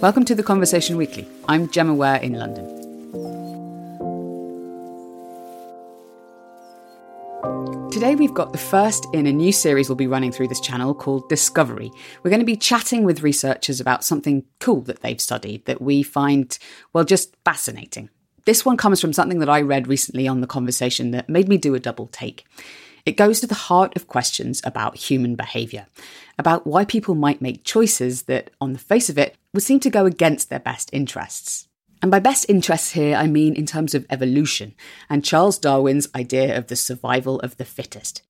Welcome to the Conversation Weekly. I'm Gemma Ware in London. Today, we've got the first in a new series we'll be running through this channel called Discovery. We're going to be chatting with researchers about something cool that they've studied that we find, well, just fascinating. This one comes from something that I read recently on the conversation that made me do a double take. It goes to the heart of questions about human behaviour, about why people might make choices that, on the face of it, would seem to go against their best interests. And by best interests here, I mean in terms of evolution and Charles Darwin's idea of the survival of the fittest.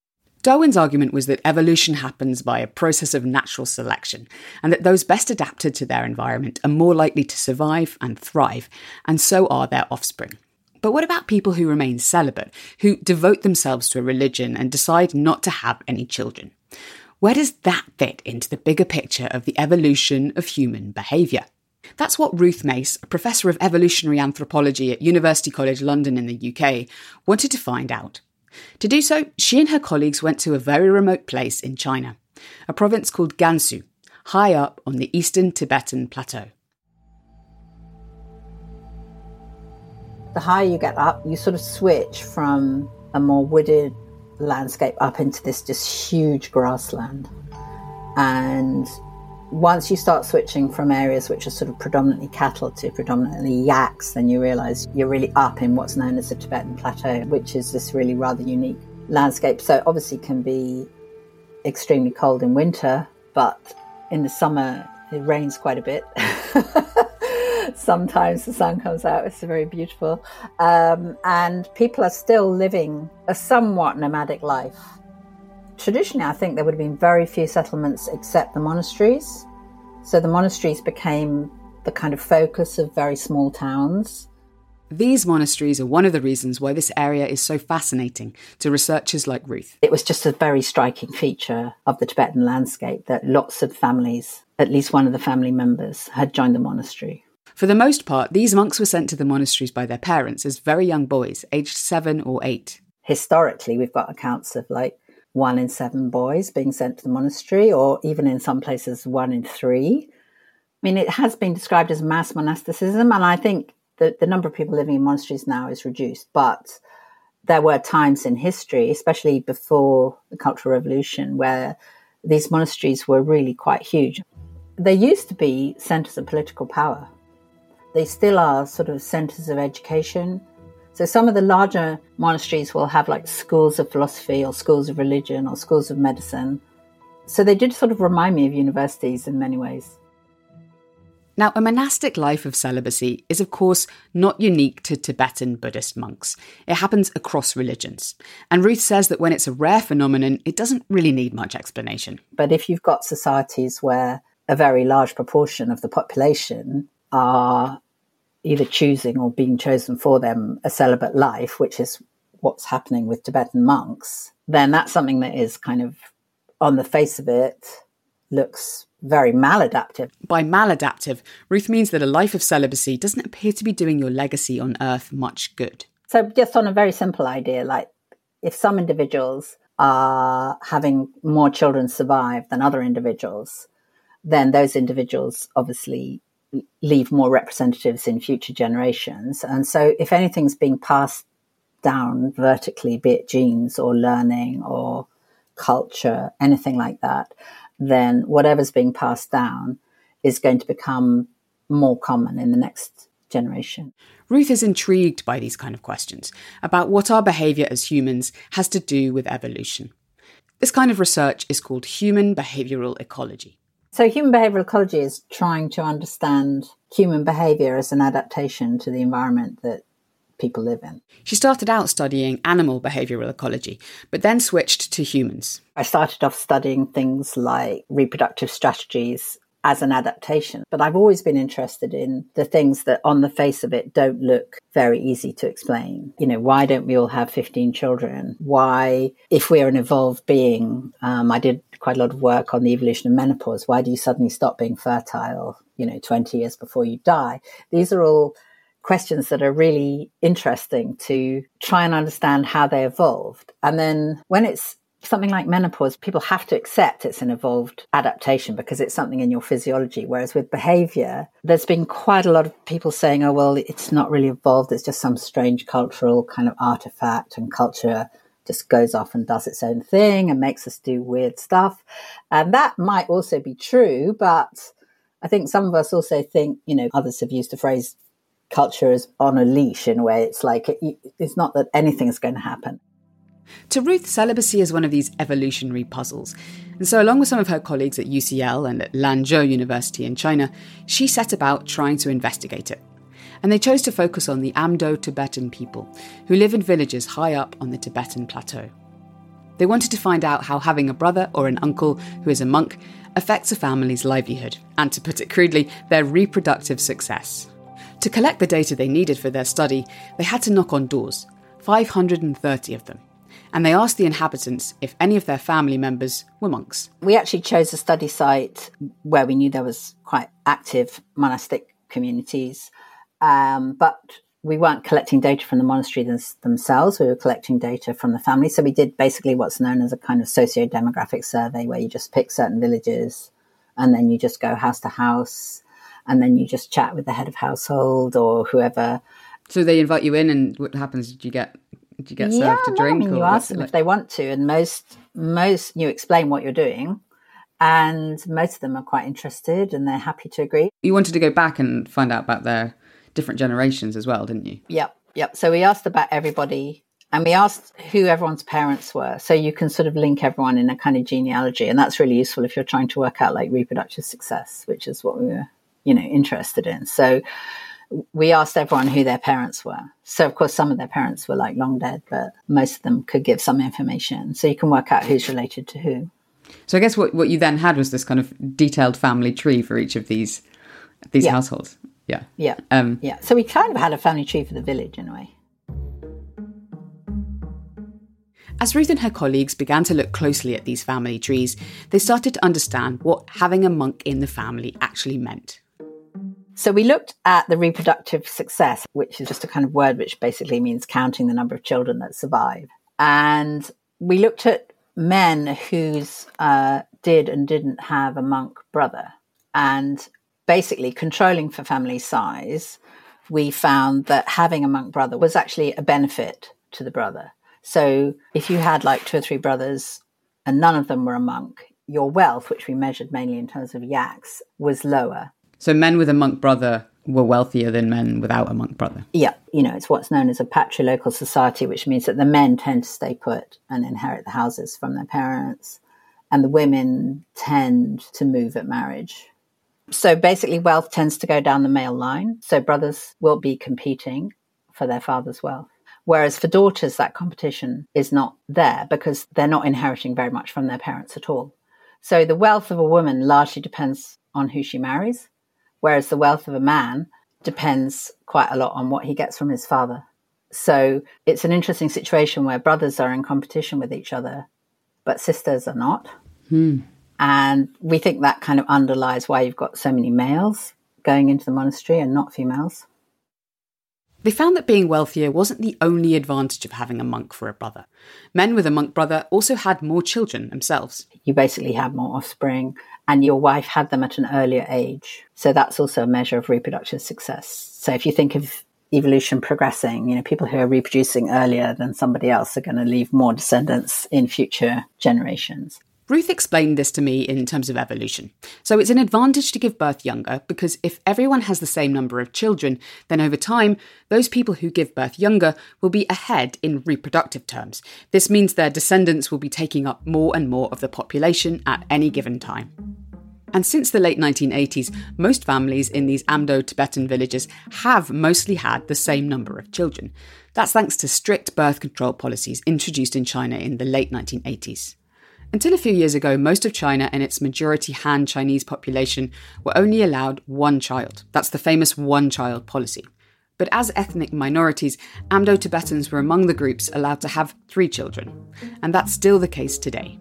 Darwin's argument was that evolution happens by a process of natural selection, and that those best adapted to their environment are more likely to survive and thrive, and so are their offspring. But what about people who remain celibate, who devote themselves to a religion and decide not to have any children? Where does that fit into the bigger picture of the evolution of human behaviour? That's what Ruth Mace, a professor of evolutionary anthropology at University College London in the UK, wanted to find out. To do so, she and her colleagues went to a very remote place in China, a province called Gansu, high up on the eastern Tibetan plateau. The higher you get up, you sort of switch from a more wooded landscape up into this just huge grassland. And once you start switching from areas which are sort of predominantly cattle to predominantly yaks, then you realize you're really up in what's known as the Tibetan Plateau, which is this really rather unique landscape. So, obviously, can be extremely cold in winter, but in the summer, it rains quite a bit. Sometimes the sun comes out, it's very beautiful. Um, and people are still living a somewhat nomadic life traditionally, I think there would have been very few settlements except the monasteries. So the monasteries became the kind of focus of very small towns. These monasteries are one of the reasons why this area is so fascinating to researchers like Ruth. It was just a very striking feature of the Tibetan landscape that lots of families, at least one of the family members, had joined the monastery. For the most part, these monks were sent to the monasteries by their parents as very young boys, aged seven or eight. Historically, we've got accounts of like one in seven boys being sent to the monastery, or even in some places, one in three. I mean, it has been described as mass monasticism, and I think that the number of people living in monasteries now is reduced. But there were times in history, especially before the Cultural Revolution, where these monasteries were really quite huge. They used to be centers of political power. They still are sort of centers of education so some of the larger monasteries will have like schools of philosophy or schools of religion or schools of medicine. So they did sort of remind me of universities in many ways. Now, a monastic life of celibacy is, of course, not unique to Tibetan Buddhist monks. It happens across religions. And Ruth says that when it's a rare phenomenon, it doesn't really need much explanation. But if you've got societies where a very large proportion of the population are either choosing or being chosen for them a celibate life, which is what's happening with Tibetan monks, then that's something that is kind of on the face of it looks very maladaptive. By maladaptive, Ruth means that a life of celibacy doesn't appear to be doing your legacy on earth much good. So, just on a very simple idea, like if some individuals are having more children survive than other individuals, then those individuals obviously leave more representatives in future generations. And so, if anything's being passed down vertically, be it genes or learning or culture, anything like that, then whatever's being passed down is going to become more common in the next generation. Ruth is intrigued by these kind of questions about what our behaviour as humans has to do with evolution. This kind of research is called human behavioural ecology. So, human behavioral ecology is trying to understand human behavior as an adaptation to the environment that people live in. She started out studying animal behavioral ecology, but then switched to humans. I started off studying things like reproductive strategies as an adaptation. But I've always been interested in the things that on the face of it don't look very easy to explain. You know, why don't we all have 15 children? Why, if we're an evolved being, um, I did quite a lot of work on the evolution of menopause. Why do you suddenly stop being fertile, you know, 20 years before you die? These are all questions that are really interesting to try and understand how they evolved. And then when it's something like menopause, people have to accept it's an evolved adaptation because it's something in your physiology. Whereas with behavior, there's been quite a lot of people saying, oh, well, it's not really evolved. It's just some strange cultural kind of artifact and culture just goes off and does its own thing and makes us do weird stuff. And that might also be true, but I think some of us also think, you know, others have used the phrase culture is on a leash in a way. It's like, it, it's not that anything's going to happen. To Ruth, celibacy is one of these evolutionary puzzles. And so, along with some of her colleagues at UCL and at Lanzhou University in China, she set about trying to investigate it. And they chose to focus on the Amdo Tibetan people, who live in villages high up on the Tibetan plateau. They wanted to find out how having a brother or an uncle who is a monk affects a family's livelihood, and to put it crudely, their reproductive success. To collect the data they needed for their study, they had to knock on doors, 530 of them, and they asked the inhabitants if any of their family members were monks. We actually chose a study site where we knew there was quite active monastic communities, um, but we weren't collecting data from the monastery themselves. We were collecting data from the family. So we did basically what's known as a kind of socio-demographic survey where you just pick certain villages and then you just go house to house and then you just chat with the head of household or whoever. So they invite you in and what happens? Did you get did you get served yeah, a drink? I mean, you ask them like... if they want to, and most most you explain what you're doing, and most of them are quite interested and they're happy to agree. You wanted to go back and find out about their different generations as well, didn't you? Yep, yep. So we asked about everybody and we asked who everyone's parents were. So you can sort of link everyone in a kind of genealogy. And that's really useful if you're trying to work out like reproductive success, which is what we were, you know, interested in. So we asked everyone who their parents were. So, of course, some of their parents were like long dead, but most of them could give some information. So you can work out who's related to who. So I guess what, what you then had was this kind of detailed family tree for each of these these yeah. households. Yeah. Yeah. Um, yeah. So we kind of had a family tree for the village in a way. As Ruth and her colleagues began to look closely at these family trees, they started to understand what having a monk in the family actually meant. So we looked at the reproductive success, which is just a kind of word which basically means counting the number of children that survive. And we looked at men whose uh, did and didn't have a monk brother. And basically controlling for family size, we found that having a monk brother was actually a benefit to the brother. So if you had like two or three brothers and none of them were a monk, your wealth, which we measured mainly in terms of yaks, was lower. So men with a monk brother were wealthier than men without a monk brother. Yeah, you know, it's what's known as a patrilocal society, which means that the men tend to stay put and inherit the houses from their parents, and the women tend to move at marriage. So basically, wealth tends to go down the male line. So brothers will be competing for their father's wealth. Whereas for daughters, that competition is not there because they're not inheriting very much from their parents at all. So the wealth of a woman largely depends on who she marries, whereas the wealth of a man depends quite a lot on what he gets from his father. So it's an interesting situation where brothers are in competition with each other, but sisters are not. Hmm. And we think that kind of underlies why you've got so many males going into the monastery and not females. They found that being wealthier wasn't the only advantage of having a monk for a brother. Men with a monk brother also had more children themselves. You basically had more offspring, and your wife had them at an earlier age. So that's also a measure of reproductive success. So if you think of evolution progressing, you know, people who are reproducing earlier than somebody else are going to leave more descendants in future generations. Ruth explained this to me in terms of evolution. So it's an advantage to give birth younger because if everyone has the same number of children, then over time, those people who give birth younger will be ahead in reproductive terms. This means their descendants will be taking up more and more of the population at any given time. And since the late 1980s, most families in these Amdo Tibetan villages have mostly had the same number of children. That's thanks to strict birth control policies introduced in China in the late 1980s. Until a few years ago, most of China and its majority Han Chinese population were only allowed one child. That's the famous one child policy. But as ethnic minorities, Amdo Tibetans were among the groups allowed to have three children. And that's still the case today.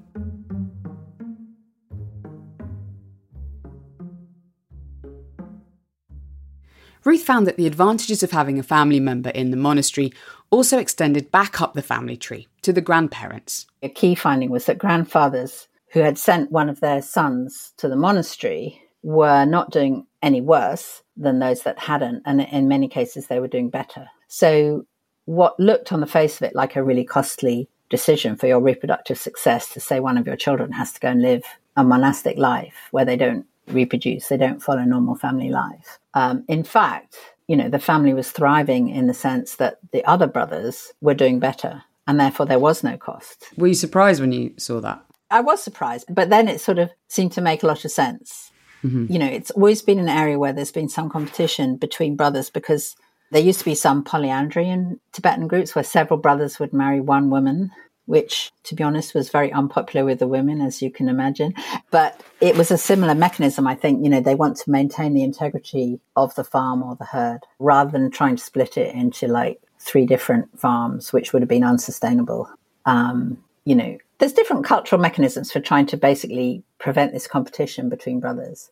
Ruth found that the advantages of having a family member in the monastery also extended back up the family tree to the grandparents. A key finding was that grandfathers who had sent one of their sons to the monastery were not doing any worse than those that hadn't. And in many cases, they were doing better. So, what looked on the face of it like a really costly decision for your reproductive success to say one of your children has to go and live a monastic life where they don't reproduce, they don't follow normal family life. Um, in fact, you know, the family was thriving in the sense that the other brothers were doing better and therefore there was no cost. Were you surprised when you saw that? I was surprised, but then it sort of seemed to make a lot of sense. Mm-hmm. You know, it's always been an area where there's been some competition between brothers because there used to be some polyandry in Tibetan groups where several brothers would marry one woman which, to be honest, was very unpopular with the women, as you can imagine. But it was a similar mechanism, I think. You know, they want to maintain the integrity of the farm or the herd rather than trying to split it into like three different farms, which would have been unsustainable. Um, you know, there's different cultural mechanisms for trying to basically prevent this competition between brothers.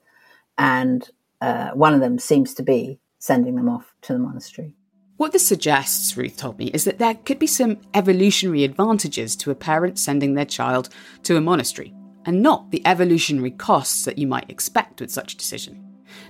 And uh, one of them seems to be sending them off to the monastery. What this suggests, Ruth told me, is that there could be some evolutionary advantages to a parent sending their child to a monastery, and not the evolutionary costs that you might expect with such a decision.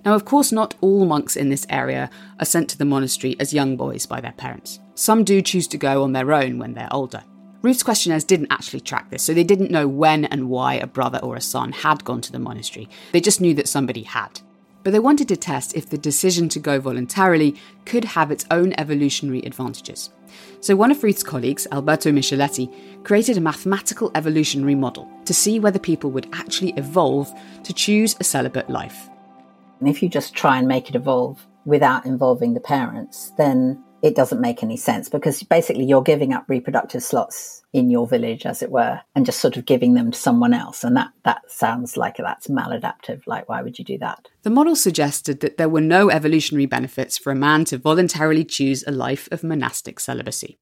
Now, of course, not all monks in this area are sent to the monastery as young boys by their parents. Some do choose to go on their own when they're older. Ruth's questionnaires didn't actually track this, so they didn't know when and why a brother or a son had gone to the monastery. They just knew that somebody had but they wanted to test if the decision to go voluntarily could have its own evolutionary advantages. So, one of Ruth's colleagues, Alberto Micheletti, created a mathematical evolutionary model to see whether people would actually evolve to choose a celibate life. And if you just try and make it evolve without involving the parents, then it doesn't make any sense because basically you're giving up reproductive slots in your village, as it were, and just sort of giving them to someone else. And that, that sounds like that's maladaptive. Like, why would you do that? The model suggested that there were no evolutionary benefits for a man to voluntarily choose a life of monastic celibacy,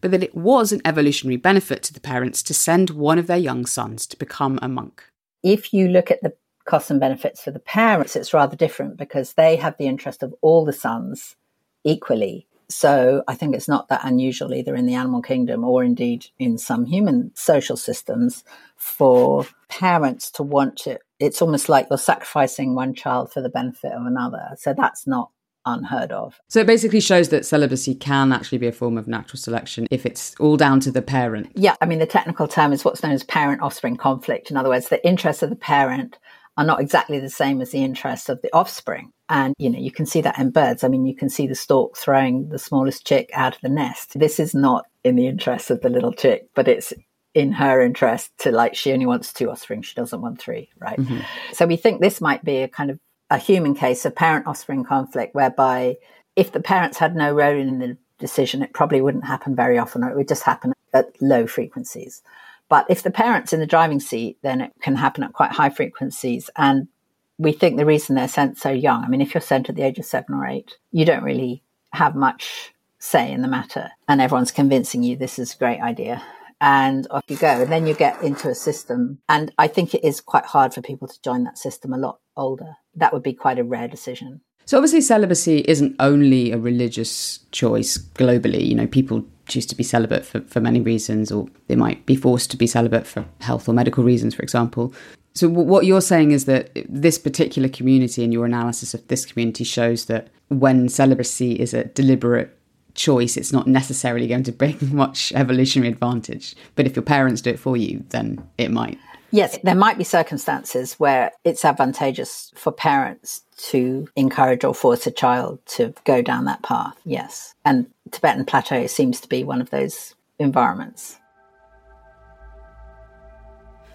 but that it was an evolutionary benefit to the parents to send one of their young sons to become a monk. If you look at the costs and benefits for the parents, it's rather different because they have the interest of all the sons equally so I think it's not that unusual either in the animal kingdom or indeed in some human social systems for parents to want to. It's almost like you're sacrificing one child for the benefit of another. So that's not unheard of. So it basically shows that celibacy can actually be a form of natural selection if it's all down to the parent. Yeah, I mean, the technical term is what's known as parent offspring conflict. In other words, the interests of the parent are not exactly the same as the interests of the offspring. And, you know, you can see that in birds. I mean, you can see the stork throwing the smallest chick out of the nest. This is not in the interest of the little chick, but it's in her interest to like, she only wants two offspring. She doesn't want three, right? Mm-hmm. So we think this might be a kind of a human case of parent offspring conflict whereby if the parents had no role in the decision, it probably wouldn't happen very often or it would just happen at low frequencies. But if the parent's in the driving seat, then it can happen at quite high frequencies. And we think the reason they're sent so young, I mean, if you're sent at the age of seven or eight, you don't really have much say in the matter. And everyone's convincing you this is a great idea. And off you go. And then you get into a system. And I think it is quite hard for people to join that system a lot older. That would be quite a rare decision. So obviously celibacy isn't only a religious choice globally. You know, people choose to be celibate for, for many reasons, or they might be forced to be celibate for health or medical reasons, for example. So, what you're saying is that this particular community and your analysis of this community shows that when celibacy is a deliberate choice, it's not necessarily going to bring much evolutionary advantage. But if your parents do it for you, then it might. Yes, there might be circumstances where it's advantageous for parents to encourage or force a child to go down that path. Yes. And Tibetan Plateau seems to be one of those environments.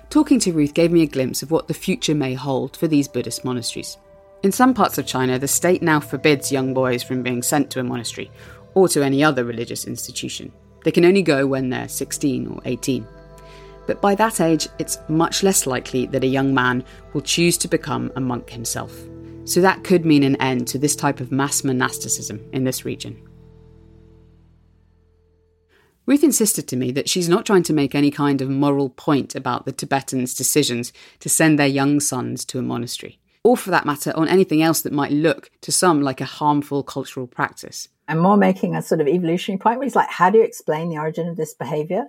Talking to Ruth gave me a glimpse of what the future may hold for these Buddhist monasteries. In some parts of China, the state now forbids young boys from being sent to a monastery or to any other religious institution. They can only go when they're 16 or 18. But by that age, it's much less likely that a young man will choose to become a monk himself. So that could mean an end to this type of mass monasticism in this region. Ruth insisted to me that she's not trying to make any kind of moral point about the Tibetans' decisions to send their young sons to a monastery. or for that matter, on anything else that might look to some like a harmful cultural practice. I'm more making a sort of evolutionary point where it's like, how do you explain the origin of this behavior?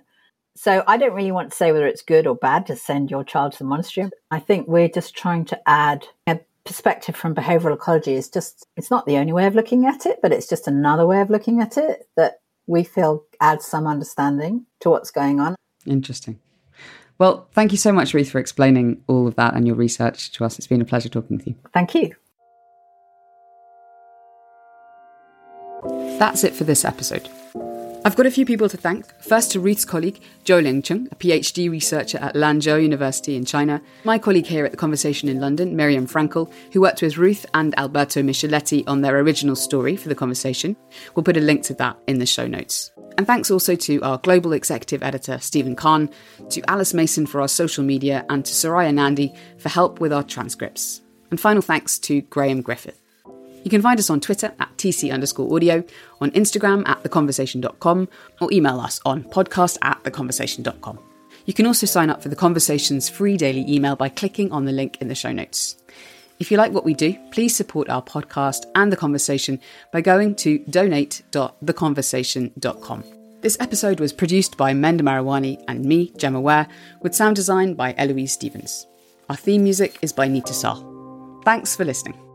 So I don't really want to say whether it's good or bad to send your child to the monastery. I think we're just trying to add a perspective from behavioral ecology is just it's not the only way of looking at it, but it's just another way of looking at it that we feel adds some understanding to what's going on. Interesting. Well, thank you so much, Ruth, for explaining all of that and your research to us. It's been a pleasure talking to you. Thank you. That's it for this episode. I've got a few people to thank. First to Ruth's colleague, Zhou Lingcheng, a PhD researcher at Lanzhou University in China. My colleague here at The Conversation in London, Miriam Frankel, who worked with Ruth and Alberto Micheletti on their original story for The Conversation. We'll put a link to that in the show notes. And thanks also to our global executive editor, Stephen Khan, to Alice Mason for our social media, and to Soraya Nandi for help with our transcripts. And final thanks to Graham Griffith. You can find us on Twitter at TC underscore audio, on Instagram at theconversation.com, or email us on podcast at theconversation.com. You can also sign up for the Conversation's free daily email by clicking on the link in the show notes. If you like what we do, please support our podcast and the conversation by going to donate.theconversation.com. This episode was produced by Mend Mariwany and me, Gemma Ware, with sound design by Eloise Stevens. Our theme music is by Neeta Sarl. Thanks for listening.